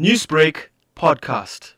Newsbreak podcast.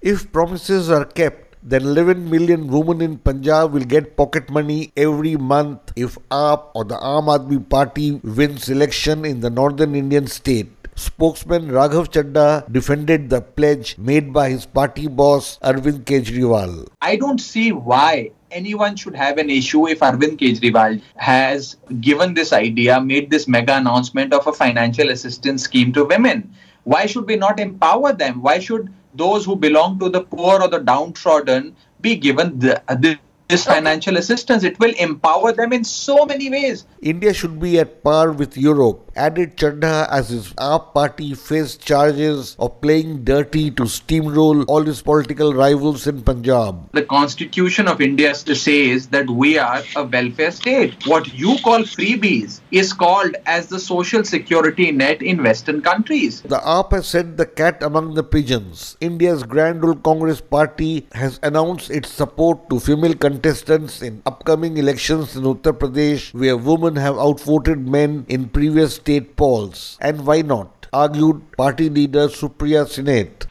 If promises are kept, then 11 million women in Punjab will get pocket money every month if AAP or the Aam Aadmi Party wins election in the northern Indian state. Spokesman Raghav Chadha defended the pledge made by his party boss Arvind Kejriwal. I don't see why anyone should have an issue if Arvind Kejriwal has given this idea, made this mega announcement of a financial assistance scheme to women. Why should we not empower them? Why should those who belong to the poor or the downtrodden be given the, the, this financial assistance? It will empower them in so many ways. India should be at par with Europe, added Chadha as his AAP party faced charges of playing dirty to steamroll all his political rivals in Punjab. The constitution of India says that we are a welfare state. What you call freebies is called as the social security net in Western countries. The AAP has set the cat among the pigeons. India's Grand Old Congress Party has announced its support to female contestants in upcoming elections in Uttar Pradesh, where women have outvoted men in previous state polls. And why not? Argued party leader Supriya Shrinate.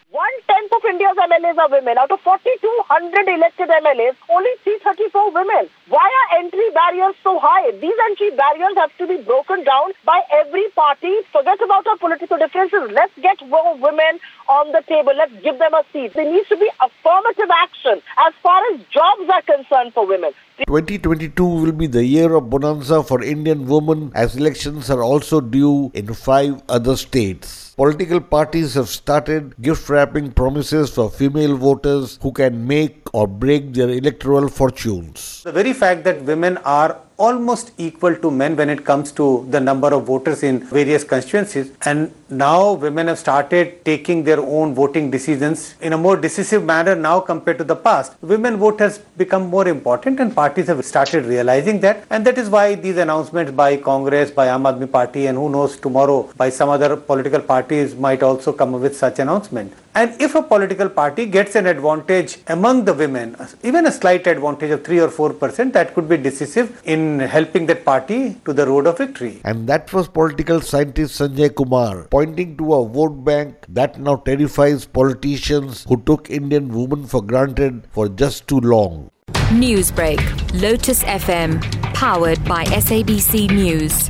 India's MLAs are women. Out of 4,200 elected MLAs, only 334 women. Why are entry barriers so high? These entry barriers have to be broken down by every party. Forget about our political differences. Let's get more women on the table. Let's give them a seat. There needs to be affirmative action as far as jobs are concerned for women. 2022 will be the year of bonanza for Indian women as elections are also due in five other states. Political parties have started gift wrapping promises for female voters who can make or break their electoral fortunes. The very fact that women are almost equal to men when it comes to the number of voters in various constituencies. And now women have started taking their own voting decisions in a more decisive manner now compared to the past. Women vote has become more important and parties have started realizing that. And that is why these announcements by congress by Aam Aadmi party and who knows tomorrow by some other political parties might also come with such announcement and if a political party gets an advantage among the women, even a slight advantage of 3 or 4%, that could be decisive in helping that party to the road of victory. And that was political scientist Sanjay Kumar pointing to a vote bank that now terrifies politicians who took Indian women for granted for just too long. Newsbreak, Lotus FM, powered by SABC News.